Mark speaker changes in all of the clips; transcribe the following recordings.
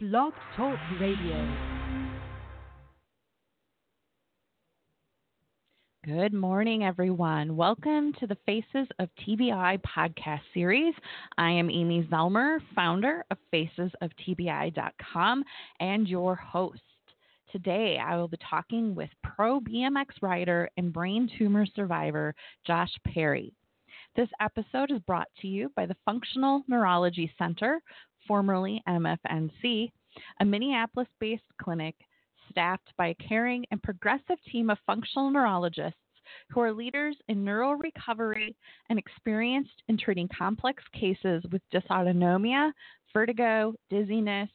Speaker 1: Blog Talk Radio. Good morning, everyone. Welcome to the Faces of TBI podcast series. I am Amy Zellmer, founder of FacesOfTBI.com and your host. Today, I will be talking with pro BMX rider and brain tumor survivor Josh Perry. This episode is brought to you by the Functional Neurology Center, formerly MFNC, a Minneapolis based clinic staffed by a caring and progressive team of functional neurologists who are leaders in neural recovery and experienced in treating complex cases with dysautonomia, vertigo, dizziness,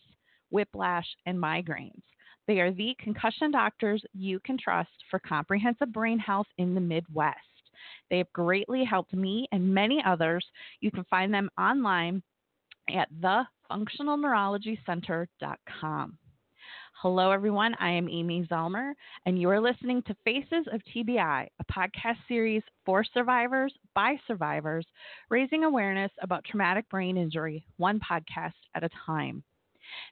Speaker 1: whiplash, and migraines. They are the concussion doctors you can trust for comprehensive brain health in the Midwest. They have greatly helped me and many others. You can find them online at thefunctionalneurologycenter.com. Hello, everyone. I am Amy Zellmer, and you are listening to Faces of TBI, a podcast series for survivors by survivors, raising awareness about traumatic brain injury, one podcast at a time.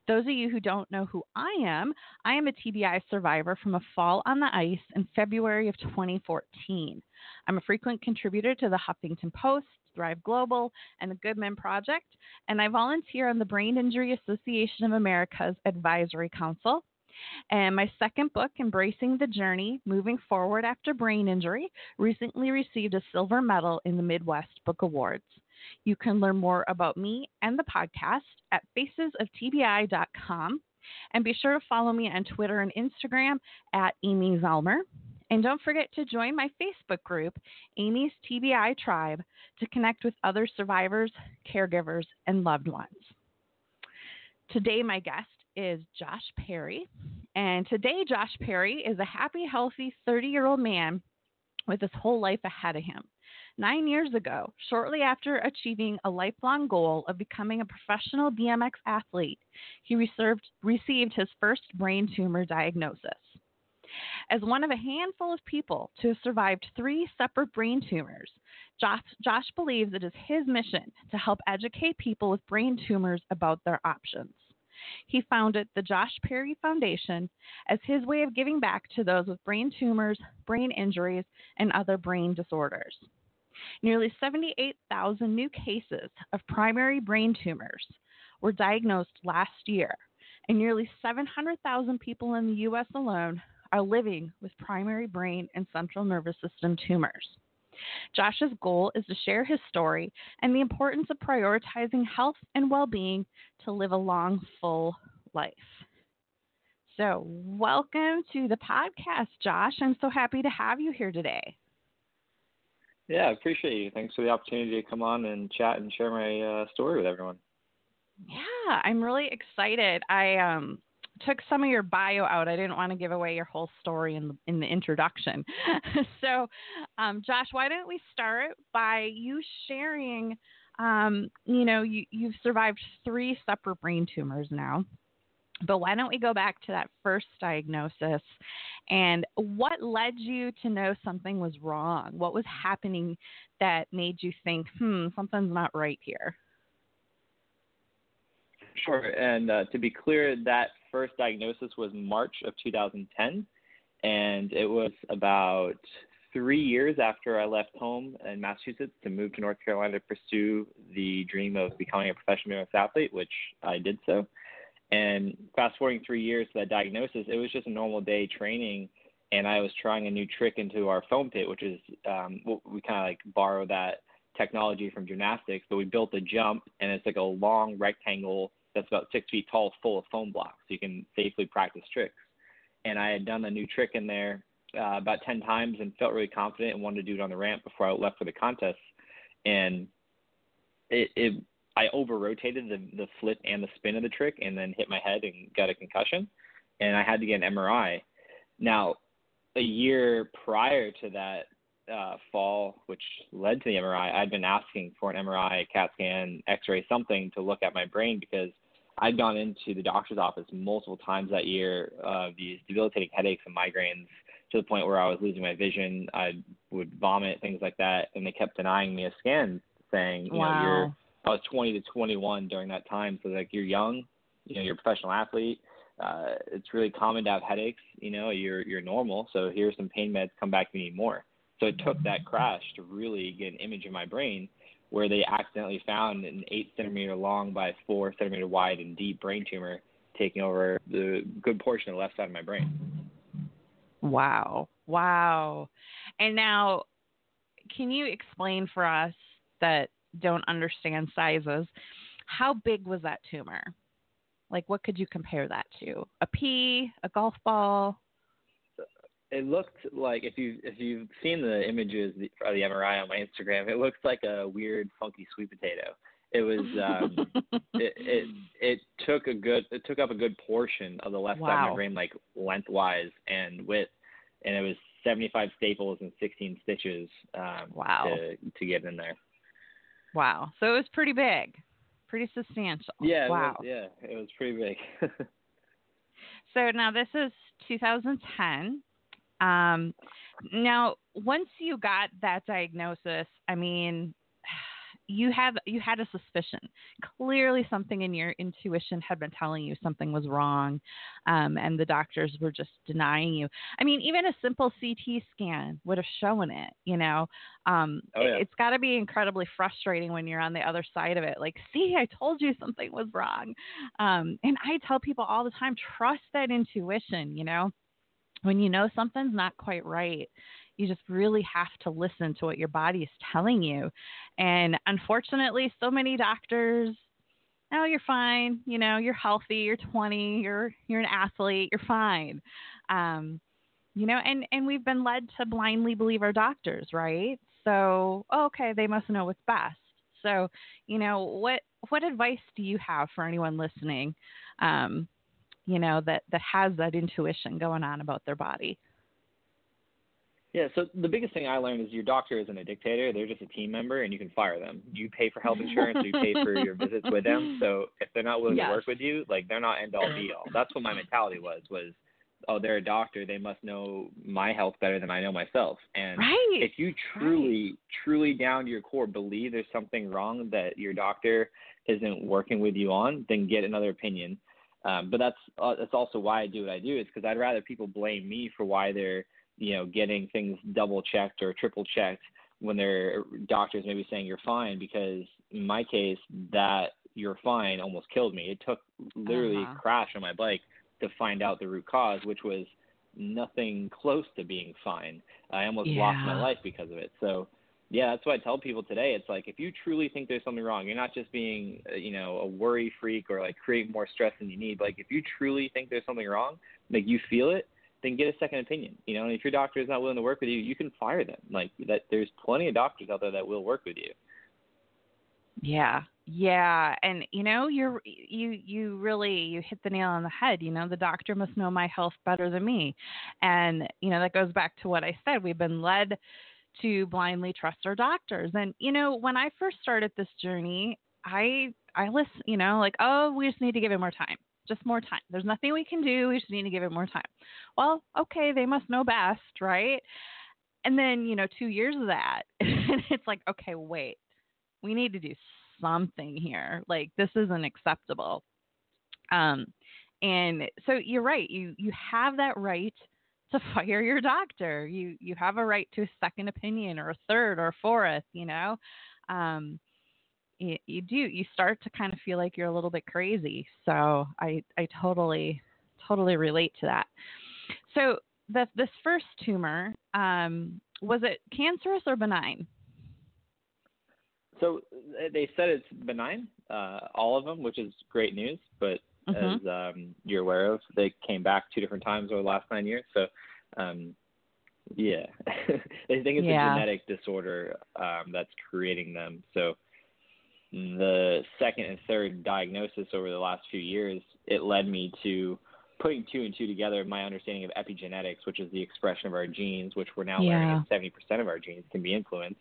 Speaker 1: Those of you who don't know who I am, I am a TBI survivor from a fall on the ice in February of 2014. I'm a frequent contributor to the Huffington Post, Thrive Global, and the Good Men Project, and I volunteer on the Brain Injury Association of America's Advisory Council. And my second book, Embracing the Journey Moving Forward After Brain Injury, recently received a silver medal in the Midwest Book Awards. You can learn more about me and the podcast at facesoftbi.com. And be sure to follow me on Twitter and Instagram at Amy Zellmer. And don't forget to join my Facebook group, Amy's TBI Tribe, to connect with other survivors, caregivers, and loved ones. Today, my guest is Josh Perry. And today, Josh Perry is a happy, healthy 30 year old man with his whole life ahead of him. Nine years ago, shortly after achieving a lifelong goal of becoming a professional BMX athlete, he received his first brain tumor diagnosis. As one of a handful of people to have survived three separate brain tumors, Josh, Josh believes it is his mission to help educate people with brain tumors about their options. He founded the Josh Perry Foundation as his way of giving back to those with brain tumors, brain injuries, and other brain disorders. Nearly 78,000 new cases of primary brain tumors were diagnosed last year, and nearly 700,000 people in the U.S. alone are living with primary brain and central nervous system tumors. Josh's goal is to share his story and the importance of prioritizing health and well being to live a long, full life. So, welcome to the podcast, Josh. I'm so happy to have you here today.
Speaker 2: Yeah, I appreciate you. Thanks for the opportunity to come on and chat and share my uh, story with everyone.
Speaker 1: Yeah, I'm really excited. I um took some of your bio out. I didn't want to give away your whole story in the, in the introduction. so, um, Josh, why don't we start by you sharing? Um, you know, you, you've survived three separate brain tumors now. But why don't we go back to that first diagnosis and what led you to know something was wrong? What was happening that made you think, hmm, something's not right here?
Speaker 2: Sure. And uh, to be clear, that first diagnosis was March of 2010, and it was about three years after I left home in Massachusetts to move to North Carolina to pursue the dream of becoming a professional athlete, which I did so. And fast forwarding three years to that diagnosis, it was just a normal day training, and I was trying a new trick into our foam pit, which is um, we kind of like borrow that technology from gymnastics, but we built a jump, and it's like a long rectangle that's about six feet tall, full of foam blocks, so you can safely practice tricks. And I had done a new trick in there uh, about ten times and felt really confident and wanted to do it on the ramp before I left for the contest. And it, it I over rotated the the flip and the spin of the trick, and then hit my head and got a concussion, and I had to get an MRI. Now, a year prior to that uh, fall, which led to the MRI, I'd been asking for an MRI, CAT scan, X-ray, something to look at my brain because I'd gone into the doctor's office multiple times that year, uh, these debilitating headaches and migraines to the point where I was losing my vision. I would vomit, things like that, and they kept denying me a scan, saying, you
Speaker 1: wow.
Speaker 2: know, you're. I was 20 to 21 during that time, so like you're young, you know you're a professional athlete. Uh, it's really common to have headaches. You know, you're you're normal. So here's some pain meds. Come back you need more. So it took that crash to really get an image in my brain where they accidentally found an eight centimeter long by four centimeter wide and deep brain tumor taking over the good portion of the left side of my brain.
Speaker 1: Wow. Wow. And now, can you explain for us that don't understand sizes, how big was that tumor? Like, what could you compare that to? A pea, a golf ball?
Speaker 2: It looked like if you if you've seen the images of the MRI on my Instagram, it looks like a weird, funky sweet potato. It was um, it, it it took a good it took up a good portion of the left
Speaker 1: wow.
Speaker 2: side of my brain, like lengthwise and width, and it was 75 staples and 16 stitches um,
Speaker 1: wow.
Speaker 2: to to get in there.
Speaker 1: Wow. So it was pretty big, pretty substantial.
Speaker 2: Yeah.
Speaker 1: Wow.
Speaker 2: It was, yeah, it was pretty big.
Speaker 1: so now this is 2010. Um, now, once you got that diagnosis, I mean, you have you had a suspicion. Clearly, something in your intuition had been telling you something was wrong, um, and the doctors were just denying you. I mean, even a simple CT scan would have shown it. You know, um,
Speaker 2: oh, yeah.
Speaker 1: it, it's got to be incredibly frustrating when you're on the other side of it. Like, see, I told you something was wrong. Um, and I tell people all the time, trust that intuition. You know, when you know something's not quite right you just really have to listen to what your body is telling you. And unfortunately, so many doctors, oh, you're fine. You know, you're healthy. You're 20. You're you're an athlete. You're fine. Um, you know, and and we've been led to blindly believe our doctors, right? So, oh, okay, they must know what's best. So, you know, what what advice do you have for anyone listening? Um, you know that that has that intuition going on about their body.
Speaker 2: Yeah, so the biggest thing I learned is your doctor isn't a dictator. They're just a team member and you can fire them. You pay for health insurance, you pay for your visits with them. So if they're not willing
Speaker 1: yes.
Speaker 2: to work with you, like they're not end all be all. That's what my mentality was was oh, they're a doctor, they must know my health better than I know myself. And
Speaker 1: right.
Speaker 2: if you truly,
Speaker 1: right.
Speaker 2: truly down to your core believe there's something wrong that your doctor isn't working with you on, then get another opinion. Um, but that's uh, that's also why I do what I do. Is because I'd rather people blame me for why they're you know, getting things double checked or triple checked when their doctors maybe saying you're fine because in my case that you're fine almost killed me. It took literally
Speaker 1: uh-huh.
Speaker 2: a crash on my bike to find out the root cause, which was nothing close to being fine. I almost
Speaker 1: yeah.
Speaker 2: lost my life because of it. So yeah, that's what I tell people today. It's like if you truly think there's something wrong, you're not just being, uh, you know, a worry freak or like create more stress than you need. Like if you truly think there's something wrong, like you feel it, then get a second opinion. You know, and if your doctor is not willing to work with you, you can fire them. Like that, there's plenty of doctors out there that will work with you.
Speaker 1: Yeah, yeah, and you know, you're you you really you hit the nail on the head. You know, the doctor must know my health better than me, and you know that goes back to what I said. We've been led to blindly trust our doctors, and you know, when I first started this journey, I I listen, you know, like oh, we just need to give it more time just more time. There's nothing we can do. We just need to give it more time. Well, okay, they must know best, right? And then, you know, two years of that, and it's like, okay, wait, we need to do something here. Like, this isn't acceptable. Um, and so you're right. You you have that right to fire your doctor. You you have a right to a second opinion or a third or a fourth. You know. Um, you, you do you start to kind of feel like you're a little bit crazy. So I I totally totally relate to that. So this first tumor um, was it cancerous or benign?
Speaker 2: So they said it's benign, uh, all of them, which is great news. But
Speaker 1: mm-hmm.
Speaker 2: as um, you're aware of, they came back two different times over the last nine years. So um, yeah, they think it's
Speaker 1: yeah.
Speaker 2: a genetic disorder um, that's creating them. So the second and third diagnosis over the last few years, it led me to putting two and two together, my understanding of epigenetics, which is the expression of our genes, which we're now
Speaker 1: yeah.
Speaker 2: learning 70% of our genes can be influenced,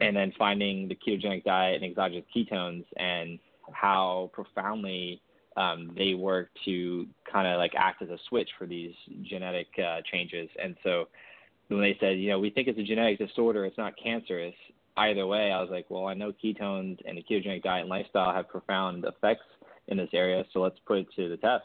Speaker 2: and then finding the ketogenic diet and exogenous ketones and how profoundly um, they work to kind of like act as a switch for these genetic uh, changes. And so when they said, you know, we think it's a genetic disorder, it's not cancerous, either way, I was like, well, I know ketones and the ketogenic diet and lifestyle have profound effects in this area, so let's put it to the test.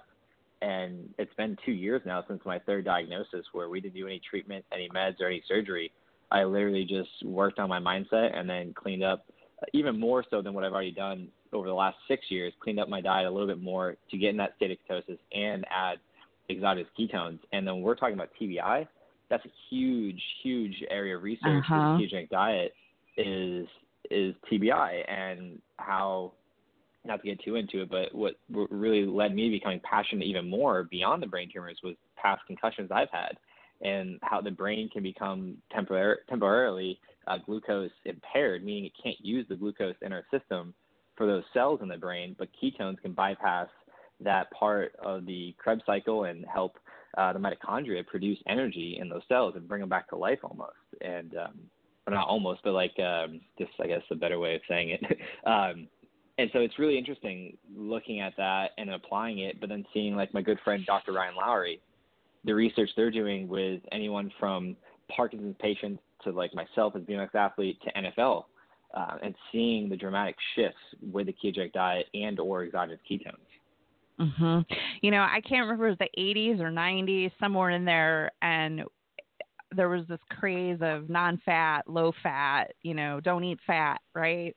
Speaker 2: And it's been two years now since my third diagnosis, where we didn't do any treatment, any meds, or any surgery. I literally just worked on my mindset and then cleaned up even more so than what I've already done over the last six years, cleaned up my diet a little bit more to get in that state of ketosis and add exogenous ketones. And then when we're talking about TBI, that's a huge, huge area of research.
Speaker 1: Uh-huh.
Speaker 2: The ketogenic diet is is TBI and how not to get too into it, but what really led me to becoming passionate even more beyond the brain tumors was past concussions I've had and how the brain can become tempor- temporarily uh, glucose impaired, meaning it can't use the glucose in our system for those cells in the brain, but ketones can bypass that part of the Krebs cycle and help uh, the mitochondria produce energy in those cells and bring them back to life almost. And um, not almost, but like um, just I guess a better way of saying it. um, and so it's really interesting looking at that and applying it, but then seeing like my good friend Dr. Ryan Lowery, the research they're doing with anyone from Parkinson's patients to like myself as BMX athlete to NFL, uh, and seeing the dramatic shifts with the ketogenic diet and or exogenous ketones.
Speaker 1: Mhm. You know, I can't remember if it was the 80s or 90s, somewhere in there, and there was this craze of non-fat, low-fat. You know, don't eat fat, right?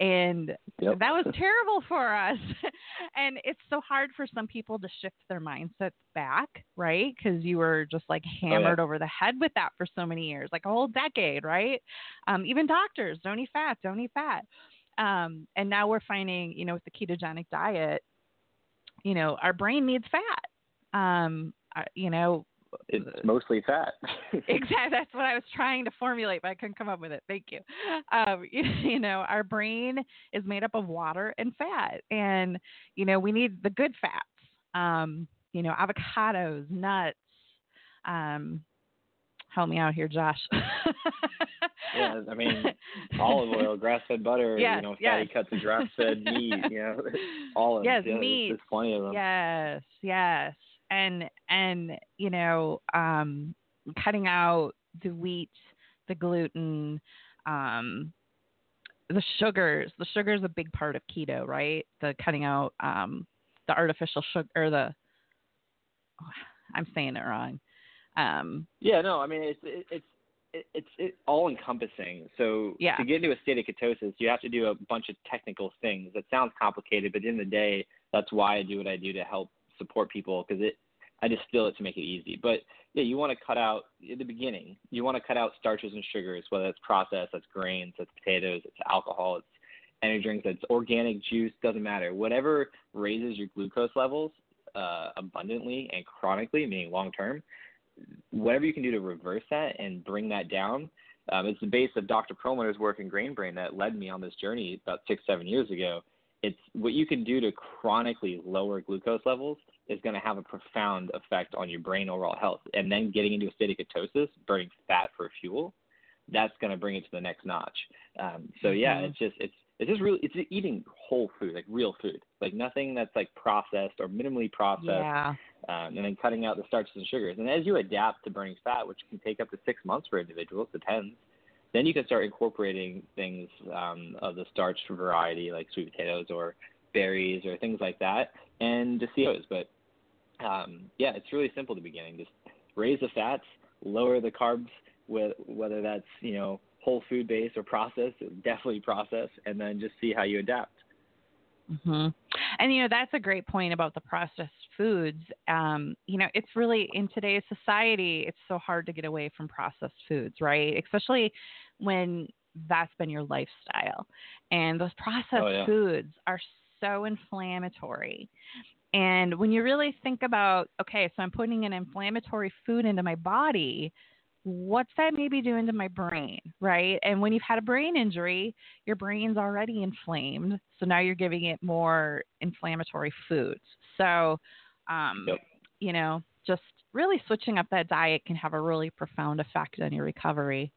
Speaker 1: And
Speaker 2: Yep.
Speaker 1: that was terrible for us. and it's so hard for some people to shift their mindsets back, right? Because you were just like hammered over the head with that for so many years, like a whole decade, right? Um, even doctors don't eat fat, don't eat fat. Um, and now we're finding, you know, with the ketogenic diet, you know, our brain needs fat. Um, uh, you know,
Speaker 2: It's mostly fat.
Speaker 1: exactly. That's what I was trying to formulate, but I couldn't come up with it. Thank you. Um, you, you know, our brain is made up of water and fat, and you know, we need the good fats. Um, you know, avocados, nuts. Um, help me out here, Josh.
Speaker 2: yeah, I mean, olive oil, grass-fed butter,
Speaker 1: Yes,
Speaker 2: you know, fatty
Speaker 1: yes.
Speaker 2: cuts of grass-fed meat, you know, all of
Speaker 1: Yes.
Speaker 2: Yeah,
Speaker 1: meat.
Speaker 2: There's plenty of them.
Speaker 1: Yes, yes. And and you know, um cutting out the wheat, the gluten, um the sugars. The sugar is a big part of keto, right? The cutting out um the artificial sugar or the I'm saying it wrong. Um
Speaker 2: Yeah, no, I mean it's it, it's it, it's it, all encompassing. So
Speaker 1: Yeah.
Speaker 2: to get into a state of ketosis, you have to do a bunch of technical things. That sounds complicated, but in the the day, that's why I do what I do to help support people because it I distill it to make it easy. But yeah, you want to cut out at the beginning. You want to cut out starches and sugars, whether it's processed, that's grains, that's potatoes, it's alcohol, it's energy drinks, it's organic juice, doesn't matter. Whatever raises your glucose levels uh, abundantly and chronically, meaning long term, whatever you can do to reverse that and bring that down. Um, it's the base of Dr. Perlmutter's work in Grain Brain that led me on this journey about six, seven years ago. It's what you can do to chronically lower glucose levels is going to have a profound effect on your brain overall health. And then getting into a state of ketosis, burning fat for fuel, that's going to bring it to the next notch. Um, so yeah,
Speaker 1: Mhm.
Speaker 2: it's just it's it's just really it's eating whole food, like real food, like nothing that's like processed or minimally processed
Speaker 1: yeah.
Speaker 2: um, and then cutting out the starches and sugars. And as you adapt to burning fat, which can take up to six months for individuals, depends, then you can start incorporating things um, of the starch variety, like sweet potatoes or berries or things like that, and just see those. But um, yeah, it's really simple at the beginning. Just raise the fats, lower the carbs, wh- whether that's you know whole food based or processed, definitely processed, and then just see how you adapt.
Speaker 1: hmm And you know that's a great point about the processed foods. Um, you know, it's really in today's society, it's so hard to get away from processed foods, right? Especially when that's been your lifestyle. And those processed
Speaker 2: Oh, yeah.
Speaker 1: foods are so inflammatory. And when you really think about, okay, so I'm putting an inflammatory food into my body, what's that maybe doing to my brain, right? And when you've had a brain injury, your brain's already inflamed. So now you're giving it more inflammatory foods. So, um,
Speaker 2: Yep.
Speaker 1: you know, just really switching up that diet can have a really profound effect on your recovery.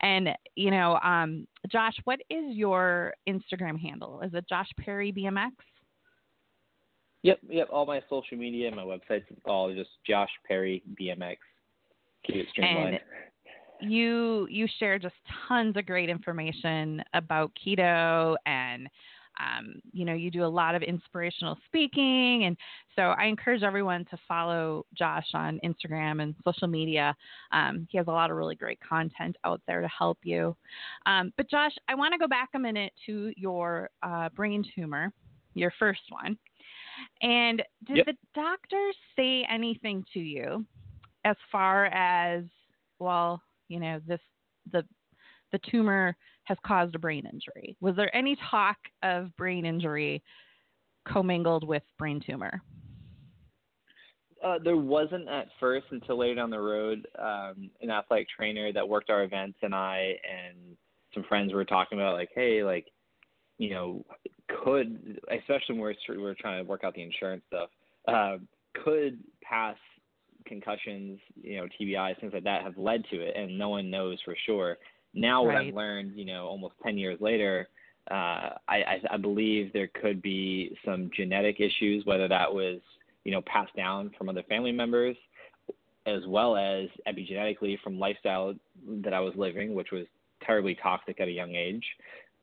Speaker 1: And, you know, um, Josh, what is your Instagram handle? Is it Josh Perry BMX?
Speaker 2: Yep, yep. All my social media and my websites all just Josh Perry BMX. Keep streamlined.
Speaker 1: you you share just tons of great information about keto and um, you know, you do a lot of inspirational speaking. And so I encourage everyone to follow Josh on Instagram and social media. Um, he has a lot of really great content out there to help you. Um, but Josh, I want to go back a minute to your uh, brain tumor, your first one. And did
Speaker 2: yep.
Speaker 1: the doctors say anything to you as far as, well, you know, this, the, the tumor has caused a brain injury. Was there any talk of brain injury commingled with brain tumor?
Speaker 2: Uh, there wasn't at first until later down the road. Um, an athletic trainer that worked our events and I and some friends were talking about like, hey, like, you know, could especially when we're we're trying to work out the insurance stuff, uh, could past concussions, you know, TBIs, things like that have led to it, and no one knows for sure. Now, what I've learned, you know, almost 10 years later, uh, I, I, I believe there could be some genetic issues, whether that was, you know, passed down from other family members, as well as epigenetically from lifestyle that I was living, which was terribly toxic at a young age.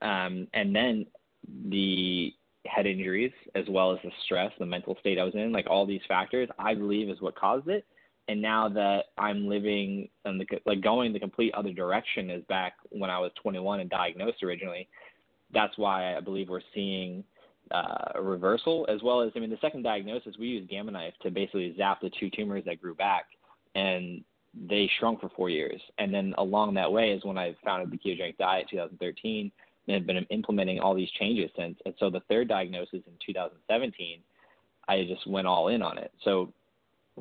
Speaker 2: Um, and then the head injuries, as well as the stress, the mental state I was in, like all these factors, I believe is what caused it and now that I'm living and like going the complete other direction is back when I was 21 and diagnosed originally, that's why I believe we're seeing uh, a reversal as well as I mean the second diagnosis we used Gamma Knife to basically zap the two tumors that grew back and they shrunk for four years. And then along that way is when I founded the ketogenic diet in 2013 and have been implementing all these changes since. And so the third diagnosis in 2017 I just went all in on it. So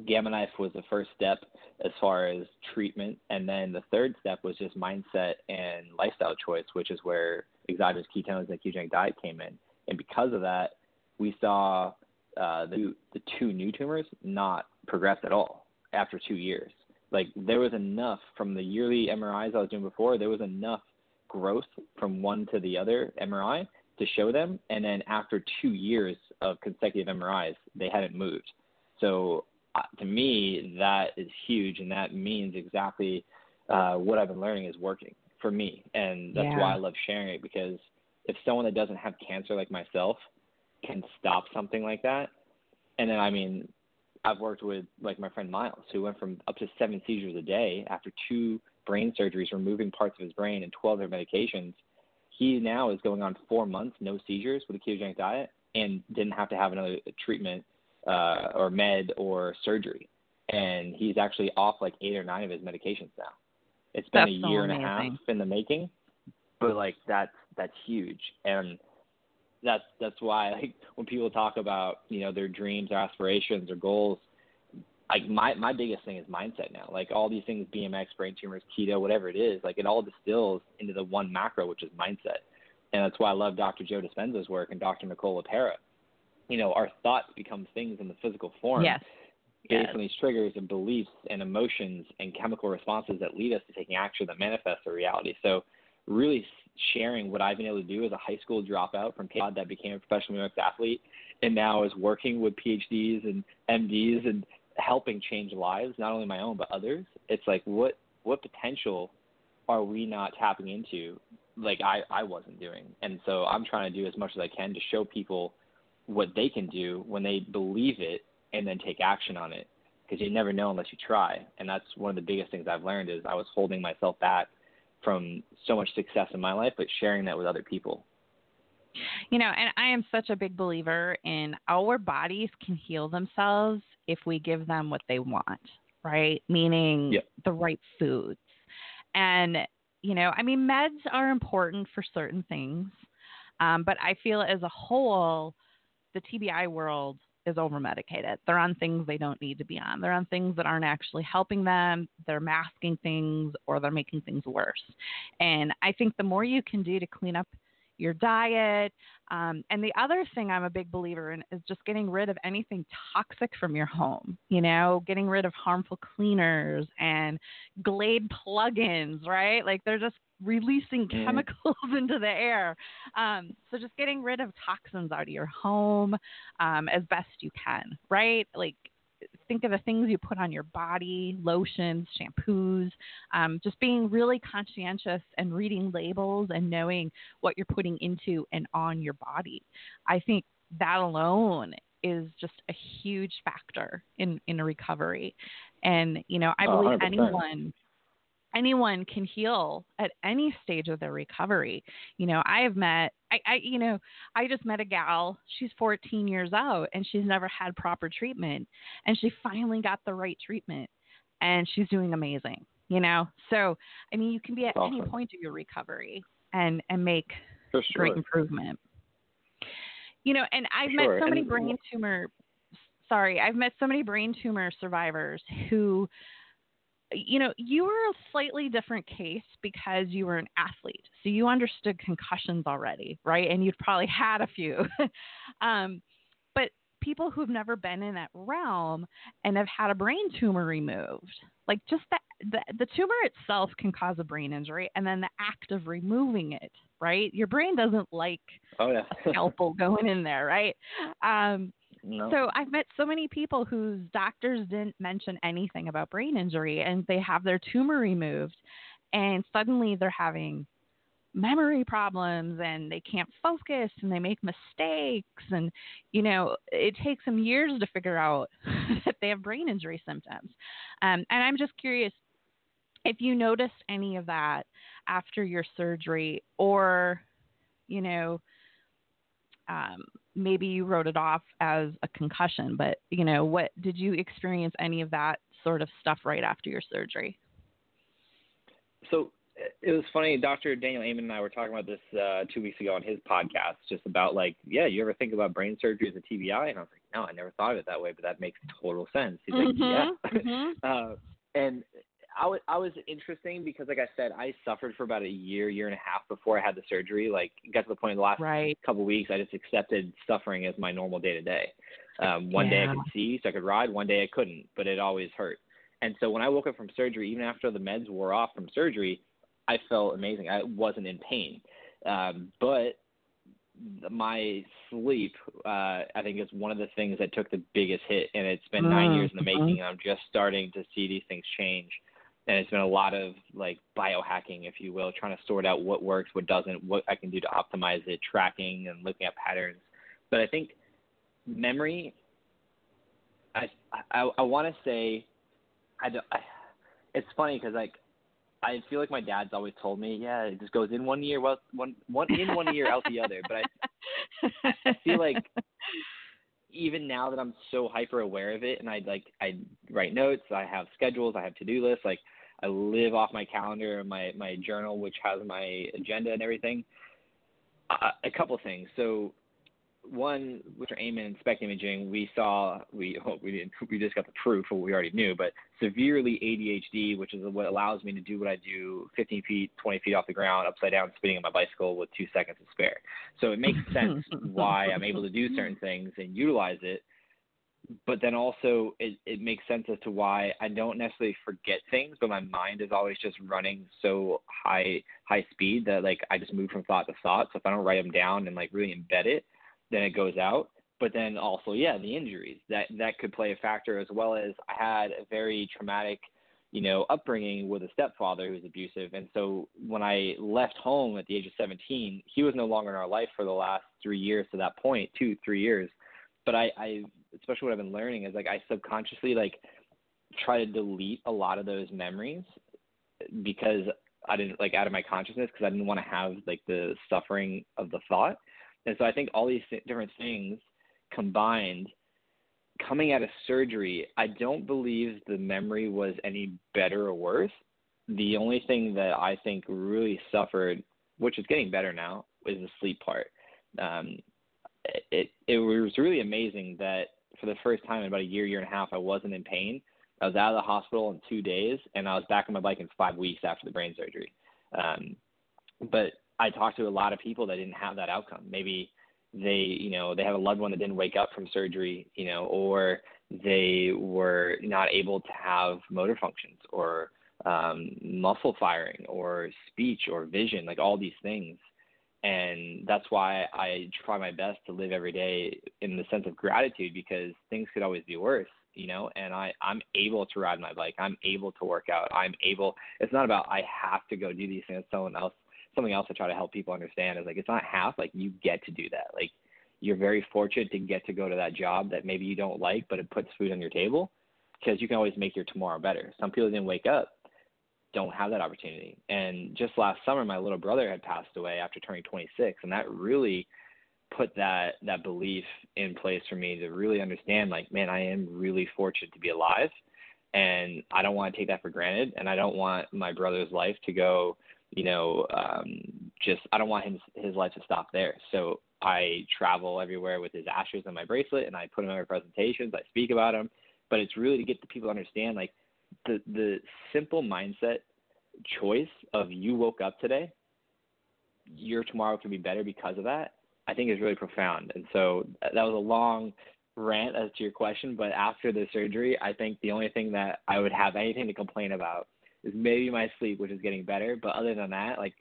Speaker 2: Gamma Knife was the first step as far as treatment, and then the third step was just mindset and lifestyle choice, which is where exogenous ketones and the ketogenic diet came in. And because of that, we saw uh, the the two new tumors not progress at all after two years. Like there was enough from the yearly MRIs I was doing before, there was enough growth from one to the other MRI to show them, and then after two years of consecutive MRIs, they hadn't moved. So to me, that is huge, and that means exactly uh, what I've been learning is working for me, and that's
Speaker 1: yeah.
Speaker 2: why I love sharing it because if someone that doesn't have cancer like myself can stop something like that, and then I mean, I've worked with like my friend Miles who went from up to seven seizures a day after two brain surgeries, removing parts of his brain and 12 other medications. He now is going on four months no seizures with a ketogenic diet and didn't have to have another treatment uh, or med or surgery, and he's actually off like eight or nine of his medications now. It's been
Speaker 1: that's
Speaker 2: a year
Speaker 1: so
Speaker 2: and a half in the making, but like that's that's huge, and that's that's why like when people talk about you know their dreams, their aspirations, or goals, like my my biggest thing is mindset now. Like all these things, BMX, brain tumors, keto, whatever it is, like it all distills into the one macro, which is mindset. And that's why I love Dr. Joe Dispenza's work and Dr. Nicole LePera you know, our thoughts become things in the physical form.
Speaker 1: Yes.
Speaker 2: Based
Speaker 1: yes.
Speaker 2: on these triggers and beliefs and emotions and chemical responses that lead us to taking action that manifests a reality. So, really sharing what I've been able to do as a high school dropout from Cape that became a professional BMX athlete and now is working with PhDs and MDs and helping change lives, not only my own but others. It's like what what potential are we not tapping into like I, I wasn't doing. And so I'm trying to do as much as I can to show people what they can do when they believe it and then take action on it because you never know unless you try. And that's one of the biggest things i've learned is i was holding myself back from so much success in my life but sharing that with other people.
Speaker 1: You know and i am such a big believer in our bodies can heal themselves if we give them what they want right? Meaning the right foods. And you know i mean meds are important for certain things um, but i feel as a whole the TBI world is over medicated. They're on things they don't need to be on. They're on things that aren't actually helping them. They're masking things or they're making things worse. And I think the more you can do to clean up your diet. Um, and the other thing I'm a big believer in is just getting rid of anything toxic from your home, you know, getting rid of harmful cleaners and Glade plugins, right? Like they're just releasing mm. chemicals into the air. Um, so just getting rid of toxins out of your home um, as best you can, right? Like think of the things you put on your body, lotions, shampoos, um, just being really conscientious and reading labels and knowing what you're putting into and on your body. I think that alone is just a huge factor in in a recovery. And you know, I believe
Speaker 2: 100%.
Speaker 1: anyone anyone can heal at any stage of their recovery. You know, I have met, I, I, you know, I just met a gal. She's 14 years out and she's never had proper treatment, and she finally got the right treatment, and she's doing amazing. You know, so I mean, you can be at
Speaker 2: Awesome.
Speaker 1: any point of your recovery and and make
Speaker 2: For
Speaker 1: great improvement. You know, and I've
Speaker 2: Sure,
Speaker 1: met so many
Speaker 2: and-
Speaker 1: brain tumor. Sorry, I've met so many brain tumor survivors who you know, you were a slightly different case because you were an athlete. So you understood concussions already, right? And you'd probably had a few. um, but people who've never been in that realm and have had a brain tumor removed, like just that the, the tumor itself can cause a brain injury, and then the act of removing it, right? Your brain doesn't like
Speaker 2: Oh yeah.
Speaker 1: a scalpel going in there, right? Um,
Speaker 2: no.
Speaker 1: so I've met so many people whose doctors didn't mention anything about brain injury and they have their tumor removed and suddenly they're having memory problems and they can't focus and they make mistakes and you know it takes them years to figure out that they have brain injury symptoms um, and i'm just curious if you noticed any of that after your surgery or you know um, maybe you wrote it off as a concussion, but you know, what did you experience any of that sort of stuff right after your surgery?
Speaker 2: So it was funny. Dr. Daniel Amen and I were talking about this uh, two weeks ago on his podcast, just about like, yeah, you ever think about brain surgery as a TBI? And I was like, no, I never thought of it that way, but that makes total sense. He's like, yeah.
Speaker 1: Mhm,
Speaker 2: uh, and I was I was interesting because, like I said, I suffered for about a year, year and a half before I had the surgery. Like, got to the point in the last
Speaker 1: Right.
Speaker 2: couple of weeks, I just accepted suffering as my normal day to day. Um, One day I could see, so I could ride. One day I couldn't, but it always hurt. And so when I woke up from surgery, even after the meds wore off from surgery, I felt amazing. I wasn't in pain, um, but my sleep, uh, I think, is one of the things that took the biggest hit, and it's been nine years in the
Speaker 1: mhm.
Speaker 2: making, and I'm just starting to see these things change. And it's been a lot of like biohacking, if you will, trying to sort out what works, what doesn't, what I can do to optimize it, tracking and looking at patterns. But I think memory, I I, I want to say, I, don't, I it's funny because like I feel like my dad's always told me, yeah, it just goes in one year, well, one one in one year, out the other. But I I feel like even now that I'm so hyper aware of it, and I like I write notes, I have schedules, I have to do lists, like I live off my calendar, my my journal, which has my agenda and everything. Uh, a couple of things. So one, with our AIM and SPECT imaging, we saw we well, we didn't we just got the proof of what we already knew, but severely ADHD, which is what allows me to do what I do 15 feet, 20 feet off the ground, upside down, spinning on my bicycle with two seconds to spare. So it makes sense why I'm able to do certain things and utilize it. But then also it, it makes sense as to why I don't necessarily forget things, but my mind is always just running so high high speed that like I just move from thought to thought. So if I don't write them down and like really embed it, then it goes out. But then also, yeah, the injuries that that could play a factor as well as I had a very traumatic, you know, upbringing with a stepfather who was abusive, and so when I left home at the age of 17, he was no longer in our life for the last three years to that point, two three years. But I, I especially what I've been learning is like I subconsciously like try to delete a lot of those memories because I didn't like out of my consciousness because I didn't want to have like the suffering of the thought. And so I think all these th- different things combined, coming out of surgery, I don't believe the memory was any better or worse. The only thing that I think really suffered, which is getting better now, is the sleep part. Um, it it was really amazing that for the first time in about a year, year and a half, I wasn't in pain. I was out of the hospital in two days, and I was back on my bike in five weeks after the brain surgery. Um, but I talked to a lot of people that didn't have that outcome. Maybe they, you know, they have a loved one that didn't wake up from surgery, you know, or they were not able to have motor functions or um, muscle firing or speech or vision, like all these things. And that's why I try my best to live every day in the sense of gratitude because things could always be worse, you know. And I I'm able to ride my bike. I'm able to work out. I'm able. It's not about I have to go do these things. Someone else something else I try to help people understand is like it's not half. Like you get to do that. Like you're very fortunate to get to go to that job that maybe you don't like, but it puts food on your table because you can always make your tomorrow better. Some people didn't wake up don't have that opportunity. And just last summer, my little brother had passed away after turning 26, and that really put that that belief in place for me to really understand, like, man, I am really fortunate to be alive, and I don't want to take that for granted, and I don't want my brother's life to go, you know, um, just I don't want him his life to stop there. So I travel everywhere with his ashes and my bracelet, and I put him in my presentations. I speak about him, but it's really to get the people to understand, like the the simple mindset choice of you woke up today, your tomorrow can be better because of that. I think is really profound. And so that was a long rant as to your question, but after the surgery, I think the only thing that I would have anything to complain about is maybe my sleep, which is getting better. But other than that, like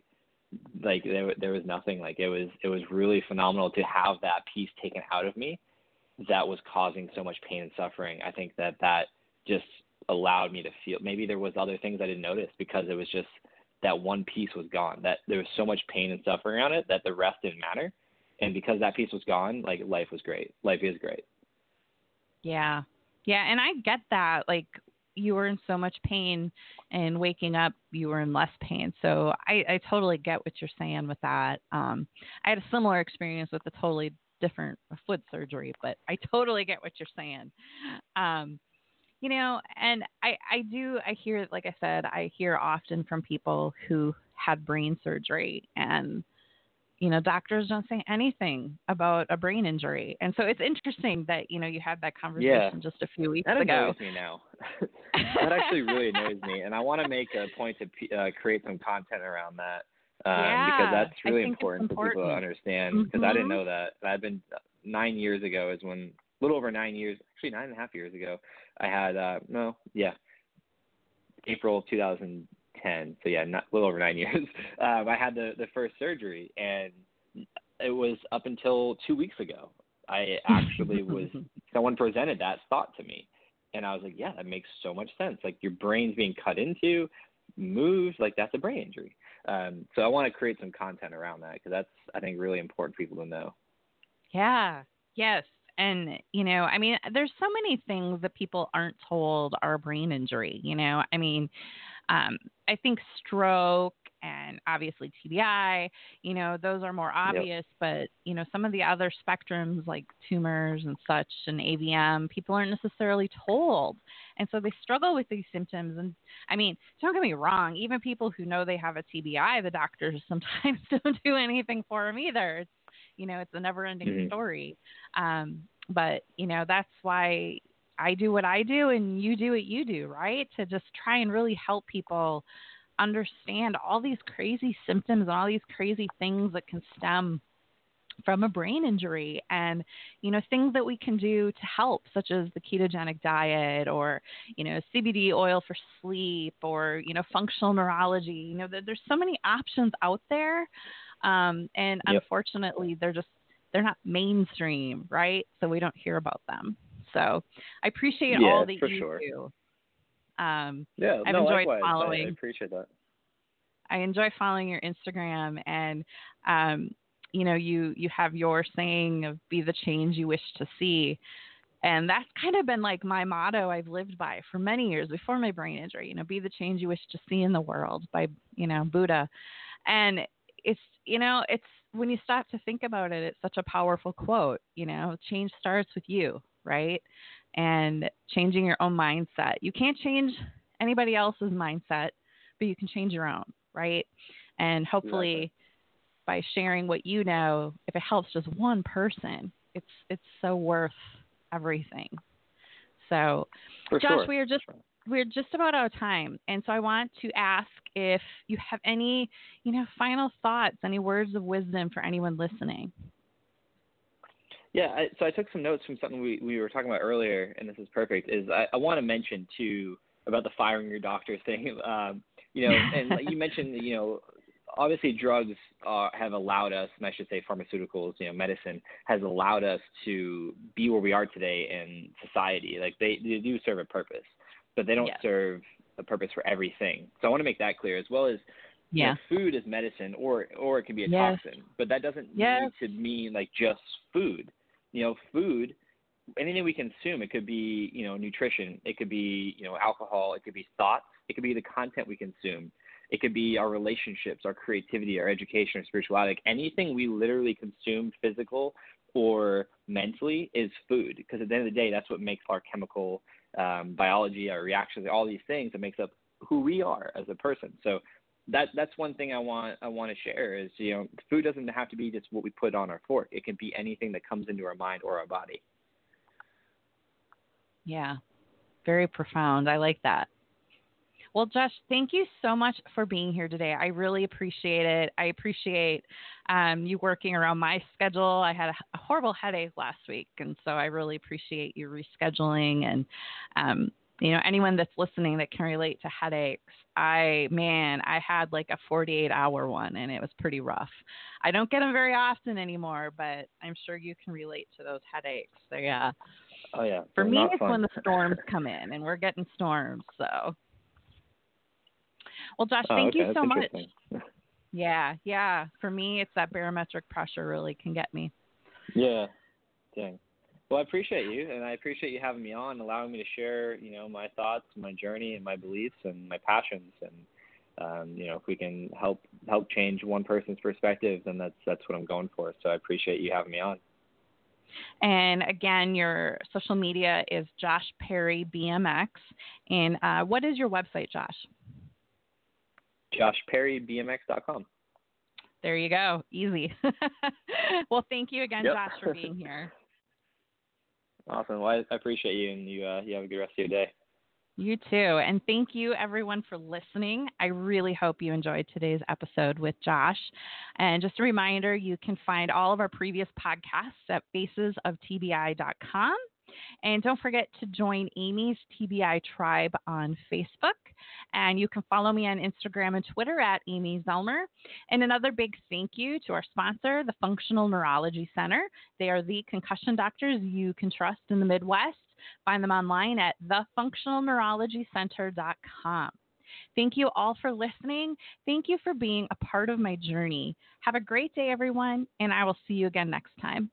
Speaker 2: like there there was nothing. Like it was it was really phenomenal to have that piece taken out of me that was causing so much pain and suffering. I think that that just allowed me to feel maybe there was other things I didn't notice because it was just that one piece was gone. That there was so much pain and suffering on it that the rest didn't matter. And because that piece was gone, like life was great. Life is great.
Speaker 1: Yeah. Yeah, and I get that. Like you were in so much pain and waking up you were in less pain. So I, I totally get what you're saying with that. Um I had a similar experience with a totally different foot surgery, but I totally get what you're saying. Um you know, and I, I do, I hear, like I said, I hear often from people who had brain surgery and, you know, doctors don't say anything about a brain injury. And so it's interesting that, you know, you had that conversation
Speaker 2: yeah.
Speaker 1: just a few weeks
Speaker 2: that
Speaker 1: ago.
Speaker 2: That annoys me now. that actually really annoys me. And I want to make a point to uh, create some content around that. Um,
Speaker 1: yeah,
Speaker 2: because that's really
Speaker 1: important,
Speaker 2: important, for people to understand. Because
Speaker 1: mm-hmm.
Speaker 2: I didn't know that. I've been nine years ago is when, a little over nine years, actually nine and a half years ago, I had uh no, yeah, April 2010. So yeah, not a little over nine years. Um, I had the the first surgery, and it was up until two weeks ago. I actually was someone presented that thought to me, and I was like, yeah, that makes so much sense. Like your brain's being cut into, moves, like that's a brain injury. Um, so I want to create some content around that because that's I think really important for people to know.
Speaker 1: Yeah. Yes and you know i mean there's so many things that people aren't told are brain injury you know i mean um, i think stroke and obviously tbi you know those are more obvious yep. but you know some of the other spectrums like tumors and such and avm people aren't necessarily told and so they struggle with these symptoms and i mean don't get me wrong even people who know they have a tbi the doctors sometimes don't do anything for them either it's you know it's a never ending mm-hmm. story. Um, but you know that's why i do what i do and you do what you do right? To just try and really help people understand all these crazy symptoms and all these crazy things that can stem from a brain injury and you know things that we can do to help such as the ketogenic diet or you know CBD oil for sleep or you know functional neurology. You know there's so many options out there um, and yep. unfortunately, they're just they're not mainstream, right? So we don't hear about them. So I appreciate
Speaker 2: yeah,
Speaker 1: all that
Speaker 2: for
Speaker 1: you
Speaker 2: sure.
Speaker 1: do. Um,
Speaker 2: yeah,
Speaker 1: I've
Speaker 2: no,
Speaker 1: enjoyed
Speaker 2: likewise.
Speaker 1: following.
Speaker 2: I appreciate that.
Speaker 1: I enjoy following your Instagram and um, you know you you have your saying of be the change you wish to see and that's kind of been like my motto I've lived by for many years before my brain injury you know be the change you wish to see in the world by you know Buddha and it's you know it's when you stop to think about it it's such a powerful quote you know change starts with you right? And changing your own mindset. You can't change anybody else's mindset but you can change your own right? And hopefully
Speaker 2: exactly.
Speaker 1: by sharing what you know if it helps just one person it's it's so worth everything. So
Speaker 2: For
Speaker 1: josh
Speaker 2: sure.
Speaker 1: we are just we're just about out of time, and so I want to ask if you have any, you know, final thoughts, any words of wisdom for anyone listening.
Speaker 2: Yeah, I, so I took some notes from something we, we were talking about earlier, and this is perfect. Is I, I want to mention too about the firing your doctor thing. Um, you know, and like you mentioned, you know, obviously drugs uh, have allowed us, and I should say pharmaceuticals, you know, medicine has allowed us to be where we are today in society. Like they, they do serve a purpose, but they don't serve a purpose for everything. So I want to make that clear, as well as yeah. You know, food is medicine, or or it can be a yes. toxin, but that doesn't yes. need to mean like just food. You know, food, anything we consume, it could be you know nutrition, it could be you know alcohol, it could be thoughts, it could be the content we consume, it could be our relationships, our creativity, our education, our spirituality. Like anything we literally consume, physical or mentally, is food. Because at the end of the day, that's what makes our chemical um, biology, our reactions, all these things that makes up who we are as a person. So that that's one thing I want I want to share is you know food doesn't have to be just what we put on our fork. It can be anything that comes into our mind or our body.
Speaker 1: Yeah, very profound. I like that. Well, Josh, thank you so much for being here today. I really appreciate it. I appreciate um, you working around my schedule. I had a, a, horrible headache last week, and so I really appreciate you rescheduling. And um, you know, anyone that's listening that can relate to headaches, I man, I had like a 48 hour one, and it was pretty rough. I don't get them very often anymore, but I'm sure you can relate to those headaches. So yeah.
Speaker 2: Oh yeah.
Speaker 1: For me, it's fun. when the storms come in, and we're getting storms, so well, Josh,
Speaker 2: oh,
Speaker 1: thank
Speaker 2: okay.
Speaker 1: you so
Speaker 2: much.
Speaker 1: Yeah, yeah. For me, it's that barometric pressure really can get me.
Speaker 2: Yeah. Dang. Well, I appreciate you, and I appreciate you having me on, allowing me to share, you know, my thoughts, my journey, and my beliefs, and my passions. And um, you know, if we can help help change one person's perspective, then that's that's what I'm going for. So I appreciate you having me on.
Speaker 1: And again, your social media is Josh Perry BMX. And uh, what is your website, Josh?
Speaker 2: JoshPerryBMX.com.
Speaker 1: There you go. Easy. well, thank you again,
Speaker 2: yep.
Speaker 1: Josh, for being here.
Speaker 2: Awesome. Well, I appreciate you, and you uh, you have a good rest of your day.
Speaker 1: You too. And thank you, everyone, for listening. I really hope you enjoyed today's episode with Josh. And just a reminder you can find all of our previous podcasts at facesoftbi.com. And don't forget to join Amy's TBI Tribe on Facebook. And you can follow me on Instagram and Twitter at Amy Zellmer. And another big thank you to our sponsor, the Functional Neurology Center. They are the concussion doctors you can trust in the Midwest. Find them online at thefunctionalneurologycenter.com. Thank you all for listening. Thank you for being a part of my journey. Have a great day, everyone, and I will see you again next time.